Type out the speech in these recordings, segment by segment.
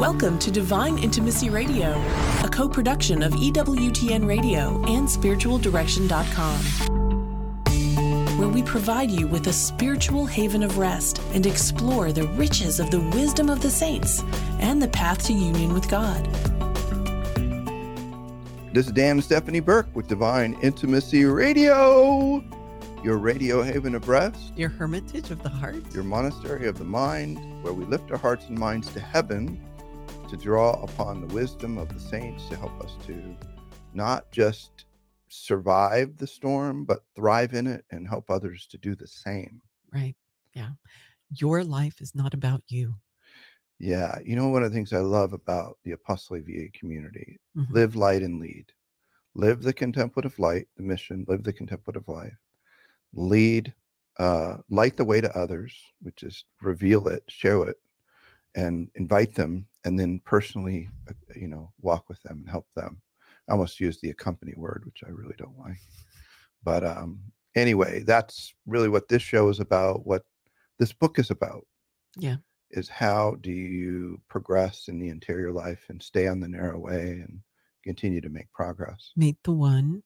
Welcome to Divine Intimacy Radio, a co production of EWTN Radio and SpiritualDirection.com, where we provide you with a spiritual haven of rest and explore the riches of the wisdom of the saints and the path to union with God. This is Dan and Stephanie Burke with Divine Intimacy Radio, your radio haven of rest, Your hermitage of the heart. your monastery of the mind, where we lift our hearts and minds to heaven to draw upon the wisdom of the saints to help us to not just survive the storm, but thrive in it and help others to do the same. Right. Yeah. Your life is not about you. Yeah, you know, one of the things I love about the Apostoli Viae community Mhm. live light and lead. Live the contemplative light, the mission, live the contemplative life. Lead, uh, light the way to others, which is reveal it, show it, and invite them, and then personally, uh, you know, walk with them and help them. I almost use the accompany word, which I really don't like. But um, anyway, that's really what this show is about, what this book is about Yeah. is how do you progress in the interior life and stay on the narrow way and continue to make progress Meet the one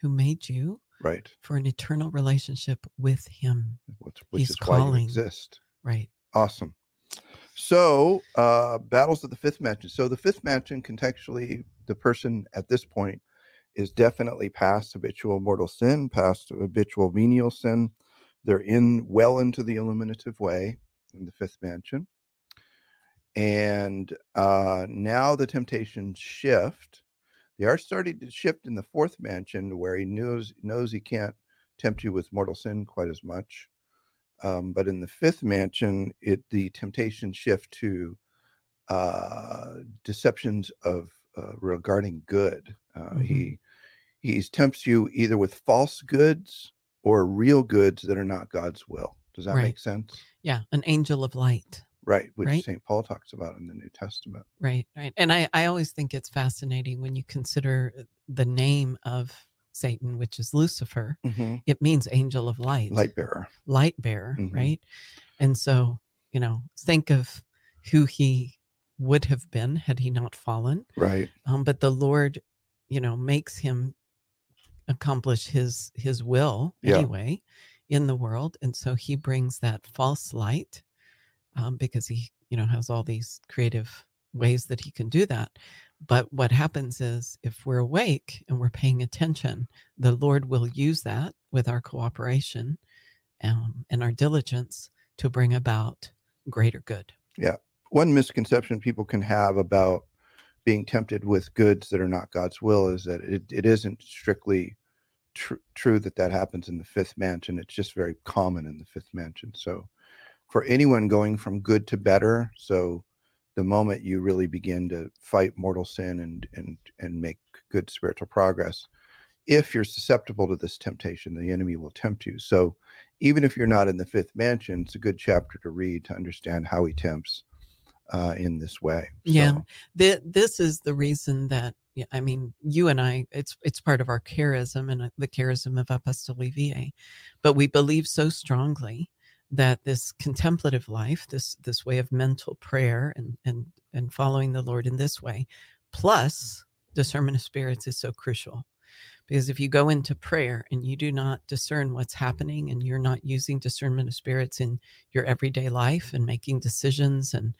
who made you right for an eternal relationship with him. which, which He's is why you calling. exist Right. awesome so uh battles of the fifth mansion. So the fifth mansion contextually the person at this point is definitely past habitual mortal sin past habitual venial sin. They're in well into the illuminative way in the fifth mansion. And uh now the temptations shift. They are starting to shift in the fourth mansion where he knows knows he can't tempt you with mortal sin quite as much um, but in the fifth mansion, it the temptations shift to uh, deceptions of uh, regarding good. Uh, He he tempts you either with false goods or real goods that are not God's will. Does that Right. make sense? Yeah. An angel of light. Right, which Right. Saint Paul talks about in the New Testament. Right. Right. And I, I always think it's fascinating when you consider the name of Satan, which is Lucifer. It means angel of light, Light bearer. light bearer. Mhm. Right. And so, you know, think of who he would have been had he not fallen. Right. um, but the lord you know makes him accomplish his his will Yeah. anyway in the world and so he brings that false light um, because he you know has all these creative ways that he can do that but what happens is if we're awake and we're paying attention the lord will use that with our cooperation um, and our diligence to bring about greater good Yeah. one misconception people can have about being tempted with goods that are not God's will is that it, it isn't strictly tr- true that that happens in the fifth mansion. It's just very common in the fifth mansion. So, for anyone going from good to better, so the moment you really begin to fight mortal sin and and and make good spiritual progress, if you're susceptible to this temptation, the enemy will tempt you. So, even if you're not in the fifth mansion, it's a good chapter to read to understand how he tempts uh, in this way. Yeah. So, Th- this is the reason that I mean, you and I, it's it's part of our charism and uh, the charism of Apostoli Viae, but we believe so strongly that this contemplative life, this this way of mental prayer and and and following the Lord in this way, plus discernment of spirits is so crucial. Because if you go into prayer and you do not discern what's happening and you're not using discernment of spirits in your everyday life and making decisions and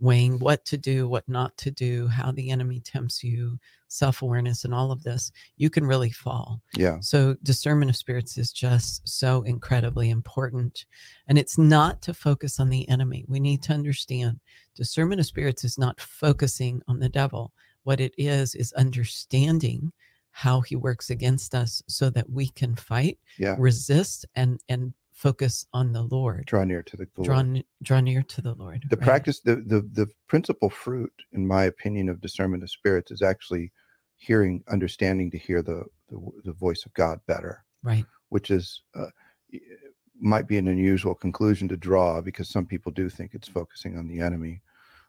weighing what to do, what not to do, how the enemy tempts you, self awareness, and all of this, you can really fall. yeah, So, discernment of spirits is just so incredibly important. And it's not to focus on the enemy. We need to understand discernment of spirits is not focusing on the devil. What it is, is understanding how he works against us so that we can fight, yeah. resist, and, and focus on the Lord. Draw near to the Lord. Draw, draw near to the Lord. the right? practice the, the the principal fruit in my opinion of discernment of spirits is actually hearing understanding to hear the the, the voice of god better Right. which is uh, might be an unusual conclusion to draw because some people do think it's focusing on the enemy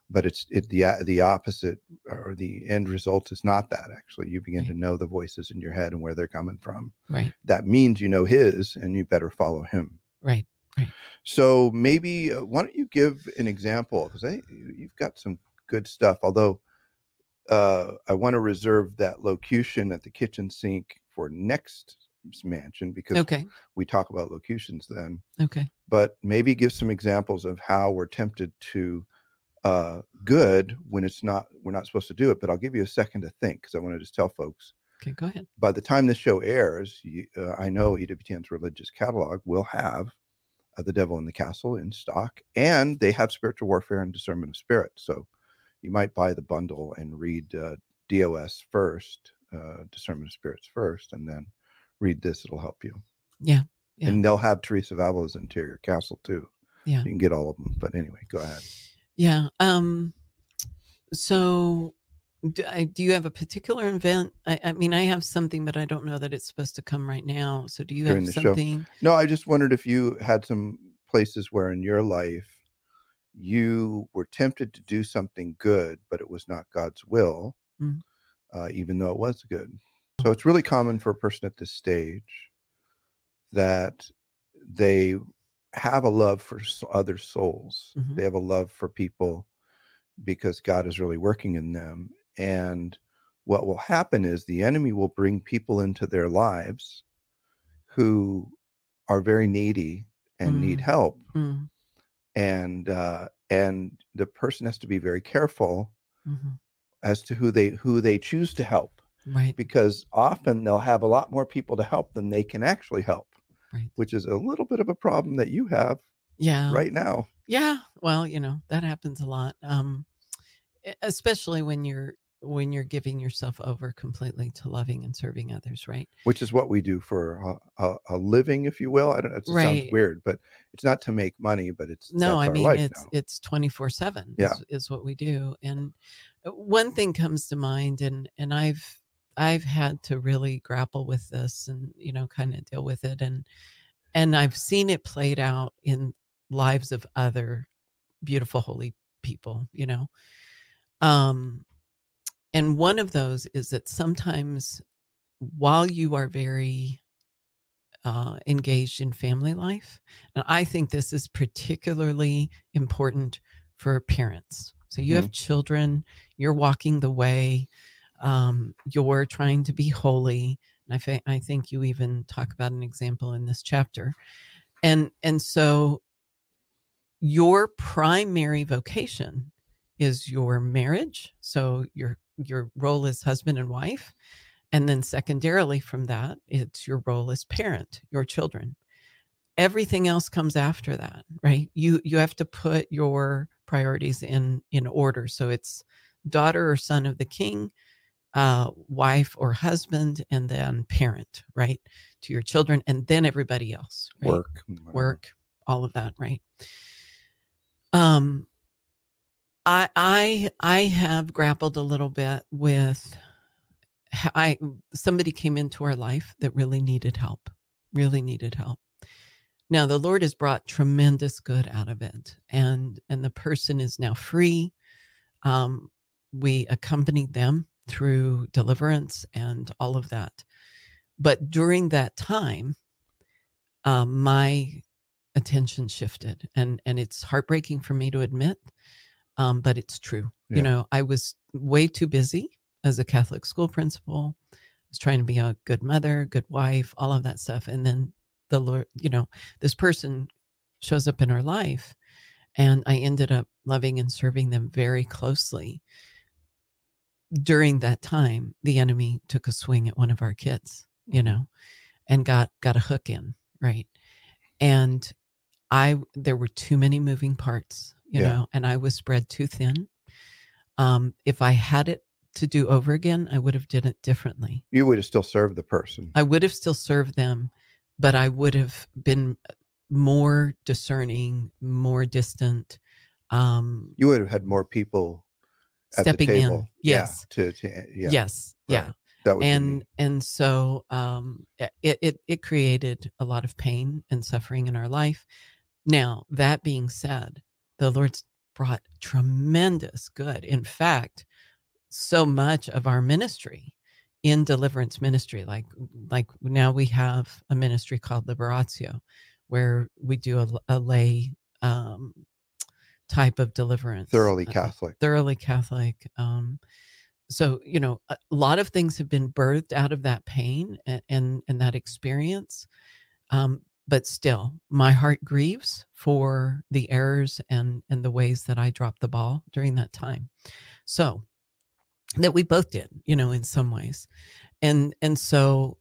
but it's it the the opposite or the end result is not that actually you begin Right. to know the voices in your head and where they're coming from Right. that means you know his and you better follow him Right. so maybe uh, why don't you give an example? Because you've got some good stuff. Although uh, I want to reserve that locution at the kitchen sink for next mansion because Okay. we talk about locutions then. Okay. But maybe give some examples of how we're tempted to uh, good when it's not we're not supposed to do it. But I'll give you a second to think because I want to just tell folks Okay. Go ahead. by the time this show airs, you, uh, I know EWTN's religious catalog will have uh, The Devil in the Castle in stock, and they have Spiritual Warfare and Discernment of Spirit. So you might buy the bundle and read uh, DOS first, uh, Discernment of Spirits first, and then read this. It'll help you. Yeah, yeah. And they'll have Teresa Avila's Interior Castle too. Yeah. You can get all of them. But anyway, go ahead. Yeah. Um. So, do, I, do you have a particular event? I, I mean, I have something, but I don't know that it's supposed to come right now. So, do you During have the show. something? No, I just wondered if you had some places where in your life you were tempted to do something good, but it was not God's will, Mm. uh, even though it was good. So it's really common for a person at this stage that they have a love for other souls. Mhm. They have a love for people because God is really working in them. And what will happen is the enemy will bring people into their lives who are very needy and need Mm. help Mm, and uh, and the person has to be very careful mhm. as to who they who they choose to help Right. because often they'll have a lot more people to help than they can actually help Right. which is a little bit of a problem that you have Yeah. right now Yeah. Well, you know that happens a lot. Um, especially when you're when you're giving yourself over completely to loving and serving others. Right. which is what we do for a, a, a living if you will i don't know it sounds weird but it's not to make money but it's no i mean it's now. it's 24 7 Yeah. is, is what we do and uh, one thing comes to mind and and i've i've had to really grapple with this and you know kind of deal with it and and i've seen it played out in lives of other beautiful holy people you know um and one of those is that sometimes while you are very uh, engaged in family life. And I think this is particularly important for parents. So you have children, you're walking the way, um, you're trying to be holy. And I, fa- I think you even talk about an example in this chapter. And, and so your primary vocation is your marriage. So your, your role as husband and wife. And then secondarily from that, it's your role as parent, your children. Everything else comes after that, right? You you have to put your priorities in in order. So it's daughter or son of the king, uh, wife or husband, and then parent, right? To your children, and then everybody else. Right? work work, all of that, right? Um, I I I have grappled a little bit with I somebody came into our life that really needed help, really needed help. Now the Lord has brought tremendous good out of it, and and the person is now free. Um, we accompanied them through deliverance and all of that, but during that time, um, my attention shifted and and it's heartbreaking for me to admit um, but it's true Yeah. you know i was way too busy as a catholic school principal i was trying to be a good mother good wife all of that stuff and then the lord you know this person shows up in our life and i ended up loving and serving them very closely during that time the enemy took a swing at one of our kids you know and got got a hook in right? And i there were too many moving parts you Yeah. know and i was spread too thin. Um if i had it to do over again i would have did it differently. You would have still served the person. I would have still served them but i would have been more discerning more distant um you would have had more people stepping in. yes yeah, to, to yeah. Yes right. yeah. That would and and so um it, it it created a lot of pain and suffering in our life. Now that being said the lord's brought tremendous good. In fact so much of our ministry in deliverance ministry like like now we have a ministry called liberatio where we do a, a lay um type of deliverance. Thoroughly uh, Catholic. thoroughly Catholic. Um, so you know, a lot of things have been birthed out of that pain and and, and that experience. Um, but still, my heart grieves for the errors and and the ways that I dropped the ball during that time. So that we both did, you know, in some ways, and and so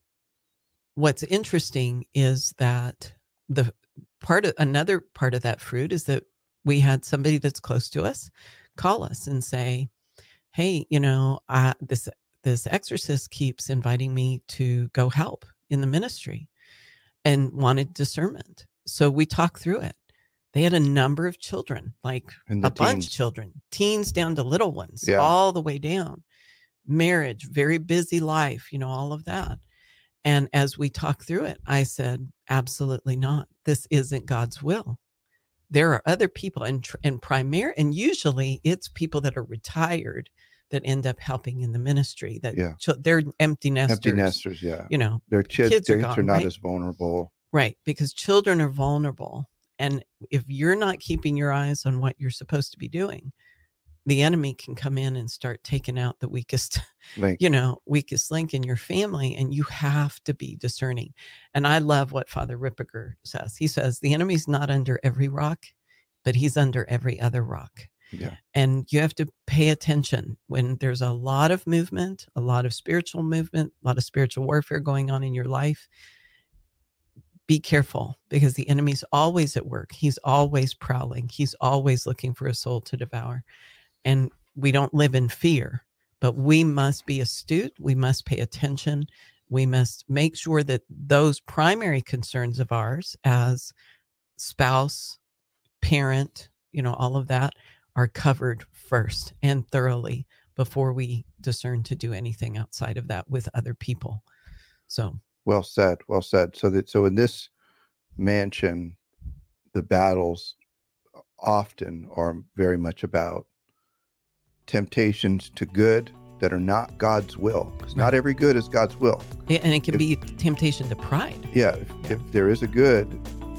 what's interesting is that the part of another part of that fruit is that we had somebody that's close to us call us and say hey you know uh, this this exorcist keeps inviting me to go help in the ministry and wanted discernment. So we talked through it. They had a number of children like a bunch of children teens down to little ones Yeah. all the way down. Marriage very busy life you know all of that. And as we talked through it i said absolutely not. This isn't god's will there are other people and and primary and usually it's people that are retired that end up helping in the ministry that Yeah. so they're empty nesters Empty nesters, yeah. you know Their kids, kids are their are gone, not right? as vulnerable. Right, because children are vulnerable. And if you're not keeping your eyes on what you're supposed to be doing, the enemy can come in and start taking out the weakest, Like you know, weakest link in your family. And you have to be discerning. And I love what Father Ripperger says. He says, the enemy's not under every rock, but he's under every other rock. yeah. And you have to pay attention when there's a lot of movement, a lot of spiritual movement, a lot of spiritual warfare going on in your life. Be careful because the enemy's always at work. He's always prowling. He's always looking for a soul to devour. And we don't live in fear, but we must be astute. We must pay attention. We must make sure that those primary concerns of ours as spouse, parent, you know, all of that are covered first and thoroughly before we discern to do anything outside of that with other people. So, Well said. Well said. So that so in this mansion, the battles often are very much about temptations to good that are not God's will. Because not every good is God's will. yeah, and it can If- be temptation to pride. Yeah, if, if there is a good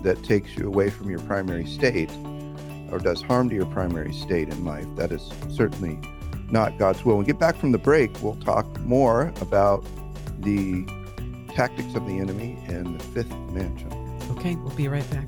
that takes you away from your primary state or does harm to your primary state in life, that is certainly not God's will. When we get back from the break, we'll talk more about the tactics of the enemy and the fifth mansion. Okay, we'll be right back.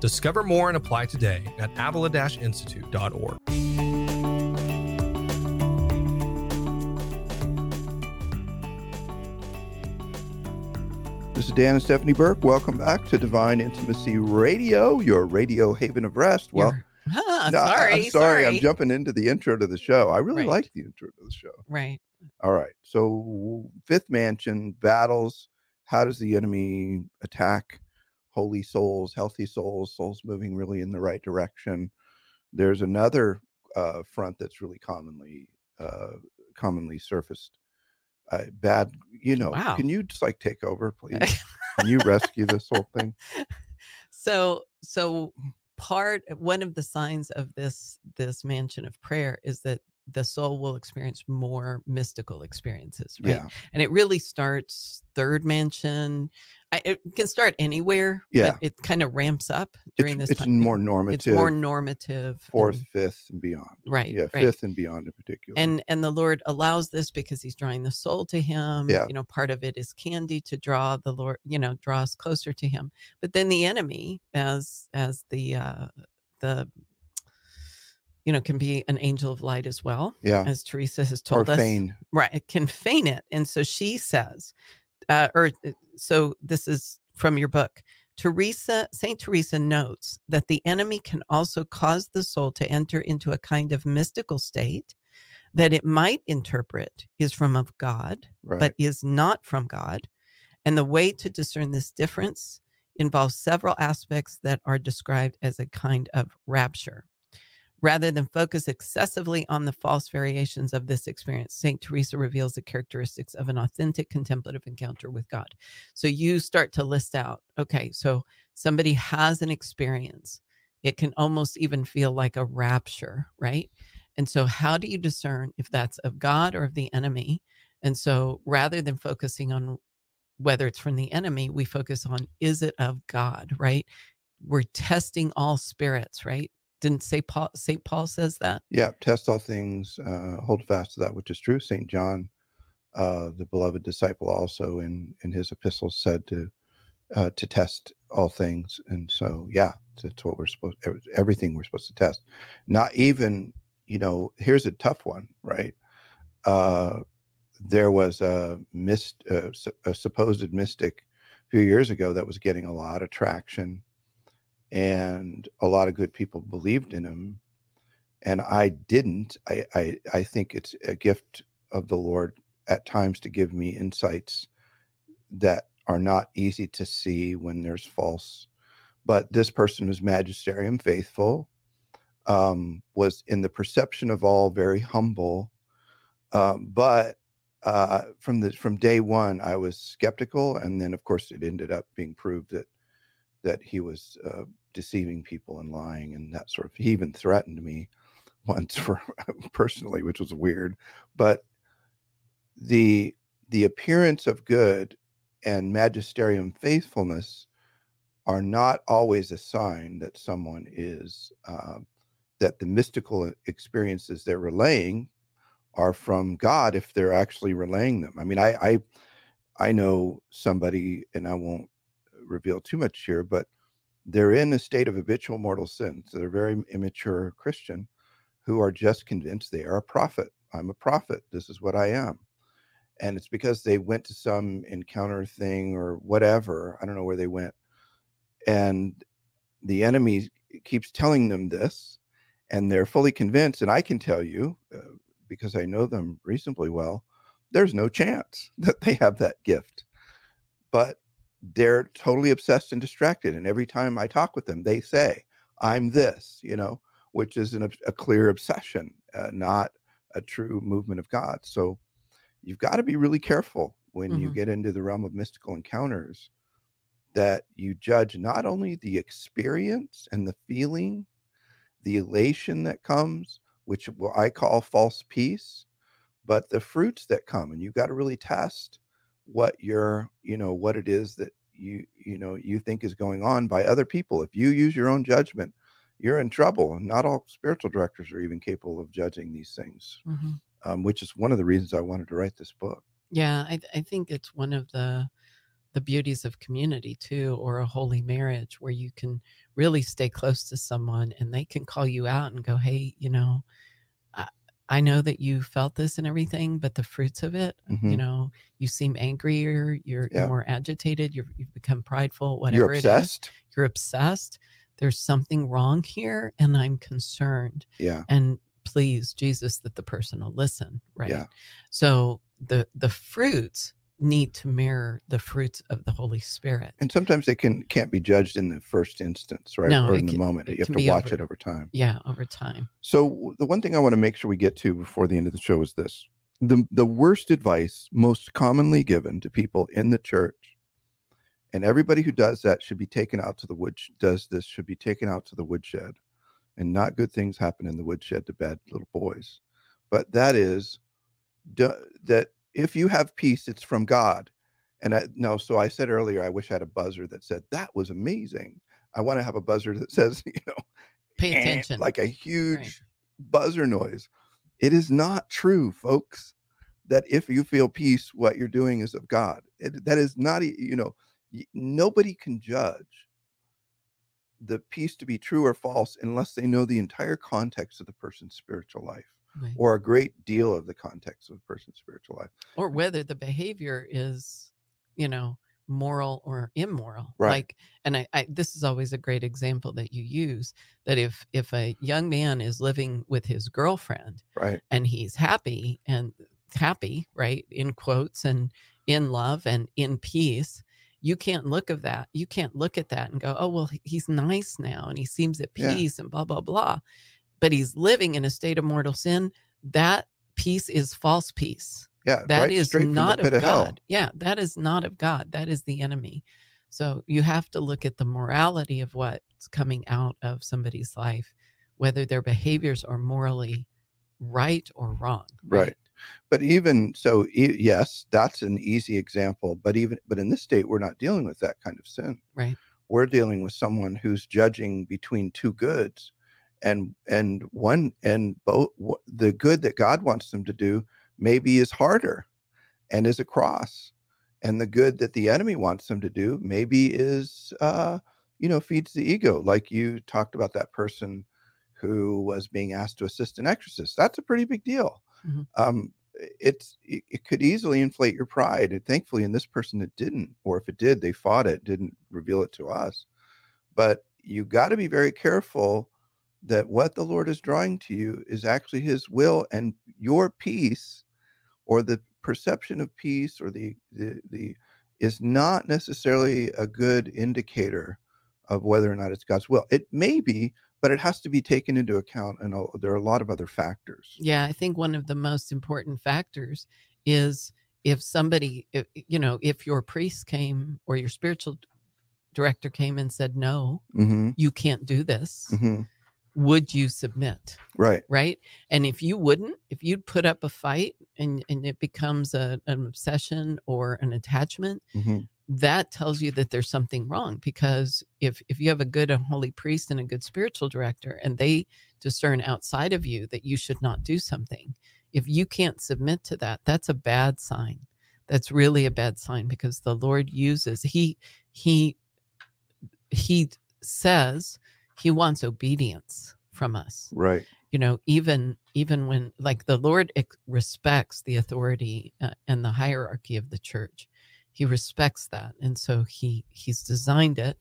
Discover more and apply today at avila institute.org. This is Dan and Stephanie Burke. Welcome back to Divine Intimacy Radio, your radio haven of rest. Well, You're- Ah, no, sorry, I'm sorry, I'm jumping into the intro to the show. I really Right. like the intro to the show. Right. All right. So, fifth mansion battles. How does the enemy attack holy souls, healthy souls, souls moving really in the right direction? There's another uh, front that's really commonly uh, commonly surfaced. Uh, bad, you know. Wow. Can you just like take over, please? Can you rescue this whole thing? so so part one of the signs of this this mansion of prayer is that the soul will experience more mystical experiences right Yeah. and it really starts third mansion I, it can start anywhere. Yeah. but it kind of ramps up during It's, this it's time. more It's normative. more normative. fourth, and- fifth, and beyond. right. Yeah, right. fifth and beyond in particular. and and the lord allows this because he's drawing the soul to him Yeah. you know part of it is candy to draw the lord you know draw us closer to him but then the enemy as as the uh the you know can be an angel of light as well yeah, as teresa has or told us feign. right it can feign it and so she says uh or uh, so this is from your book teresa saint teresa notes that the enemy can also cause the soul to enter into a kind of mystical state that it might interpret is from of god Right. but is not from god and the way to discern this difference involves several aspects that are described as a kind of rapture Rather than focus excessively on the false variations of this experience, St. Teresa reveals the characteristics of an authentic contemplative encounter with God. So you start to list out, okay, so somebody has an experience. It can almost even feel like a rapture, right? And so, how do you discern if that's of God or of the enemy? And so, rather than focusing on whether it's from the enemy, we focus on is it of God, right? We're testing all spirits, right? Didn't say Paul St. Paul says that? Yeah, test all things, uh, hold fast to that which is true. St. John, uh, the beloved disciple, also in in his epistles said to uh, to test all things, and so yeah, that's what we're supposed. Everything we're supposed to test, not even you know. Here's a tough one, right? Uh, there was a mist, uh, su- a supposed mystic a few years ago that was getting a lot of traction, and a lot of good people believed in him and I didn't. I, I I think it's a gift of the Lord at times to give me insights that are not easy to see when there's false. But this person was magisterium faithful, um, was in the perception of all very humble, um, but uh, from the from day one I was skeptical, and then of course it ended up being proved that that he was uh, deceiving people and lying and that sort of. He even threatened me once for personally, which was weird. But the the appearance of good and magisterium faithfulness are not always a sign that someone is uh, that the mystical experiences they're relaying are from God if they're actually relaying them. I mean, I I, I know somebody, and I won't reveal too much here, but they're in a state of habitual mortal sin. So they're very immature Christian who are just convinced they are a prophet. I'm a prophet. This is what I am. And it's because they went to some encounter thing or whatever. I don't know where they went. And the enemy keeps telling them this, and they're fully convinced. And I can tell you, uh, because I know them reasonably well, there's no chance that they have that gift. But they're totally obsessed and distracted. And every time I talk with them, they say, I'm this, you know, which is an, a clear obsession, uh, not a true movement of God. So you've got to be really careful when you Mhm. get into the realm of mystical encounters that you judge not only the experience and the feeling, the elation that comes, which I call false peace, but the fruits that come. And you've got to really test what your, you know, what it is that you, you know, you think is going on by other people. If you use your own judgment, you're in trouble. And not all spiritual directors are even capable of judging these things, Mhm. um, which is one of the reasons I wanted to write this book. Yeah, I, I think it's one of the the beauties of community too, or a holy marriage, where you can really stay close to someone and they can call you out and go, "Hey, you know, I, know that you felt this and everything, but the fruits of it, you Mhm. know, you seem angrier, you're, Yeah. you're more agitated, you're, you've become prideful, whatever You're whatever it is. obsessed. You're obsessed. There's something wrong here, and I'm concerned." Yeah. and please jesus that the person will listen right Yeah. so the the fruits need to mirror the fruits of the holy spirit And sometimes they can can't be judged in the first instance, right? No, or in the moment. You have to watch over- it over time. yeah over time So the one thing I want to make sure we get to before the end of the show is this. The the worst advice most commonly given to people in the church, and everybody who does that should be taken out to the wood does this should be taken out to the woodshed. And not good things happen in the woodshed to bad little boys. But that is do, that if you have peace, it's from God. And I, no, so I said earlier, I wish I had a buzzer that said that was amazing. I want to have a buzzer that says, you know, Pay "Eh," attention. like a huge buzzer noise. It is not true, folks, that if you feel peace, what you're doing is of God. It, that is not, you know, nobody can judge the peace to be true or false unless they know the entire context of the person's spiritual life Right. or a great deal of the context of a person's spiritual life. or whether the behavior is you know moral or immoral Right. like and I, I this is always a great example that you use that if if a young man is living with his girlfriend Right. and he's happy and happy right in quotes and in love and in peace you can't look of that you can't look at that and go oh well he's nice now and he seems at Yeah. peace and blah blah blah but he's living in a state of mortal sin that peace is false peace Yeah. that right is straight from the not of God. hell. Yeah, that is not of God. That is the enemy. So you have to look at the morality of what's coming out of somebody's life, whether their behaviors are morally right or wrong. Right. But even so, e- yes, that's an easy example. But even but in this state, we're not dealing with that kind of sin. Right. We're dealing with someone who's judging between two goods, and and one and both the good that God wants them to do maybe is harder, and is a cross, and the good that the enemy wants them to do maybe is uh, you know feeds the ego. Like you talked about that person who was being asked to assist an exorcist. That's a pretty big deal um, it's it, it could easily inflate your pride. And thankfully, in this person, it didn't. Or if it did, they fought it, didn't reveal it to us. But you got to be very careful that what the Lord is drawing to you is actually His will and your peace, or the perception of peace, or the the, the is not necessarily a good indicator of whether or not it's God's will. It may be, but it has to be taken into account, and there are a lot of other factors. Yeah, I think one of the most important factors is if somebody, if, you know, if your priest came or your spiritual director came and said, no, hmm you can't do this, hmm would you submit? Right. right and if you wouldn't if you'd put up a fight and and it becomes a, an obsession or an attachment hmm that tells you that there's something wrong because if if you have a good and holy priest and a good spiritual director and they discern outside of you that you should not do something if you can't submit to that that's a bad sign that's really a bad sign because the lord uses he he he says he wants obedience from us Right. you know even even when like the lord respects the authority uh, and the hierarchy of the church he respects that and so he he's designed it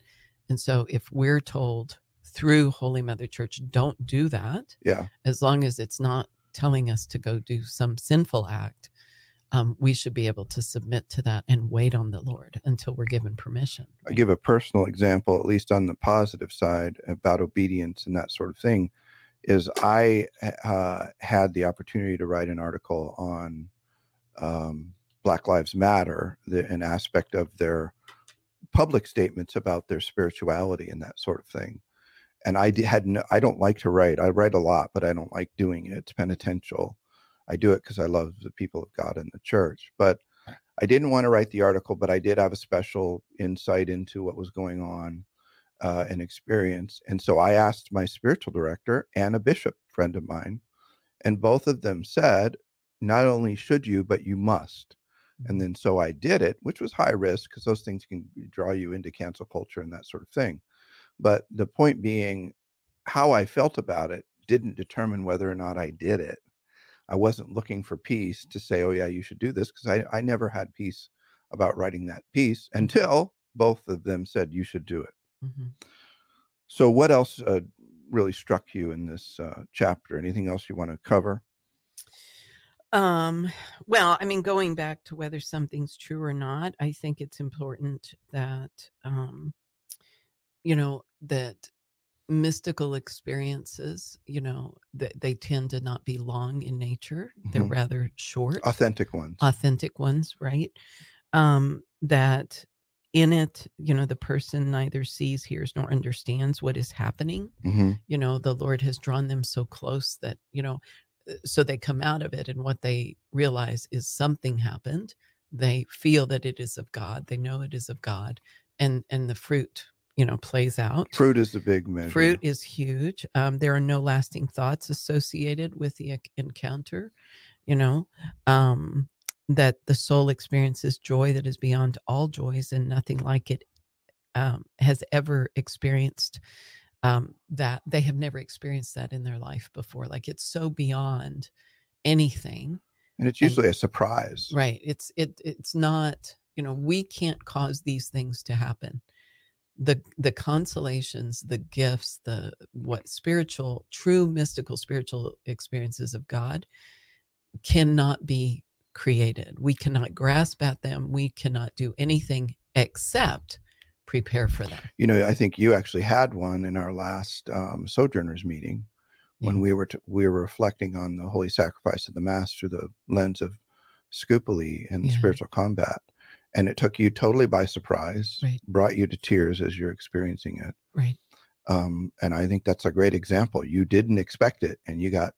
and so if we're told through holy mother church don't do that Yeah. as long as it's not telling us to go do some sinful act um, we should be able to submit to that and wait on the lord until we're given permission I give a personal example, at least on the positive side, about obedience and that sort of thing. Is I uh, had the opportunity to write an article on um, Black Lives Matter, the, an aspect of their public statements about their spirituality and that sort of thing. And I had no, I don't like to write. I write a lot, but I don't like doing it. It's penitential. I do it because I love the people of God and the church. But I didn't want to write the article, but I did have a special insight into what was going on uh, and experience. And so I asked my spiritual director and a bishop friend of mine, and both of them said, not only should you, but you must. And then so I did it, which was high risk because those things can draw you into cancel culture and that sort of thing. But the point being, how I felt about it didn't determine whether or not I did it. I wasn't looking for peace to say, oh, yeah, you should do this because I, I never had peace about writing that piece until both of them said you should do it. Mhm. So, what else uh, really struck you in this uh, chapter? Anything else you want to cover? Um, well, I mean, going back to whether something's true or not, I think it's important that, um, you know, that mystical experiences, you know, that they tend to not be long in nature. They're Mhm. rather short, Authentic ones. authentic ones, right? Um, that in it, you know, the person neither sees, hears, nor understands what is happening hmm you know the lord has drawn them so close that you know uh, so they come out of it and what they realize is something happened they feel that it is of god they know it is of god and and the fruit you know plays out. Fruit is a big measure. fruit is huge. Um, there are no lasting thoughts associated with the encounter you know um, that the soul experiences joy that is beyond all joys and nothing like it um, has ever experienced um, that. They have never experienced that in their life before. Like it's so beyond anything and it's and- usually a surprise. right. It's it it's not you know we can't cause these things to happen the the consolations the gifts the what spiritual true mystical spiritual experiences of god cannot be created we cannot grasp at them we cannot do anything except prepare for them You know, I think you actually had one in our last um, Sojourners meeting when Yeah. we were t- we were reflecting on the holy sacrifice of the Mass through the lens of Scupoli and Yeah. spiritual combat, and it took you totally by surprise, Right. brought you to tears as you're experiencing it. right Um, and I think that's a great example. You didn't expect it, and you got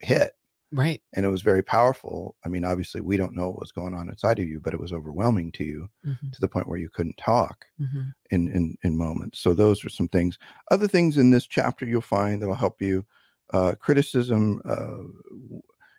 hit, right and it was very powerful. I mean, obviously, we don't know what was going on inside of you, but it was overwhelming to you Mhm, to the point where you couldn't talk mhm. in in in moments. So those are some things. Other things in this chapter you'll find that'll help you. Uh, criticism. Uh,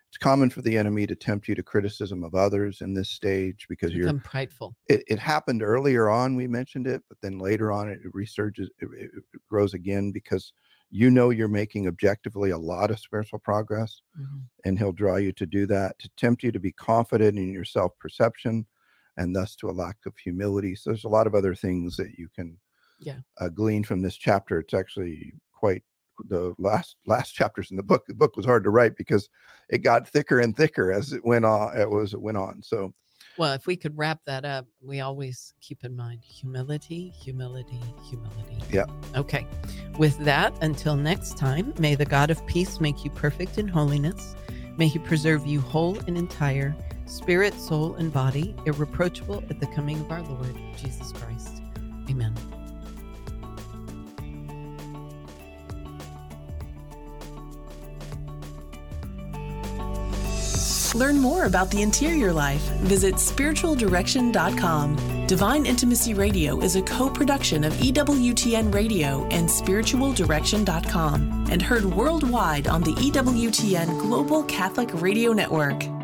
it's common for the enemy to tempt you to criticism of others in this stage because you're. become prideful It, it happened earlier on. We mentioned it, but then later on it resurges. It, it grows again because you know you're making objectively a lot of spiritual progress, Mhm. and he'll draw you to do that to tempt you to be confident in your self perception, and thus to a lack of humility. So there's a lot of other things that you can Yeah. uh, glean from this chapter. It's actually quite the last last chapters in the book. The book was hard to write because it got thicker and thicker as it went on. It was it went on. So Well, if we could wrap that up, we always keep in mind humility, humility, humility. Yeah. Okay. With that, until next time, may the God of peace make you perfect in holiness. May he preserve you whole and entire, spirit, soul, and body, irreproachable at the coming of our Lord Jesus Christ. Amen. Learn more about the interior life. Visit spiritualdirection.com. Divine Intimacy Radio is a co production of EWTN Radio and spiritualdirection.com and heard worldwide on the EWTN Global Catholic Radio Network.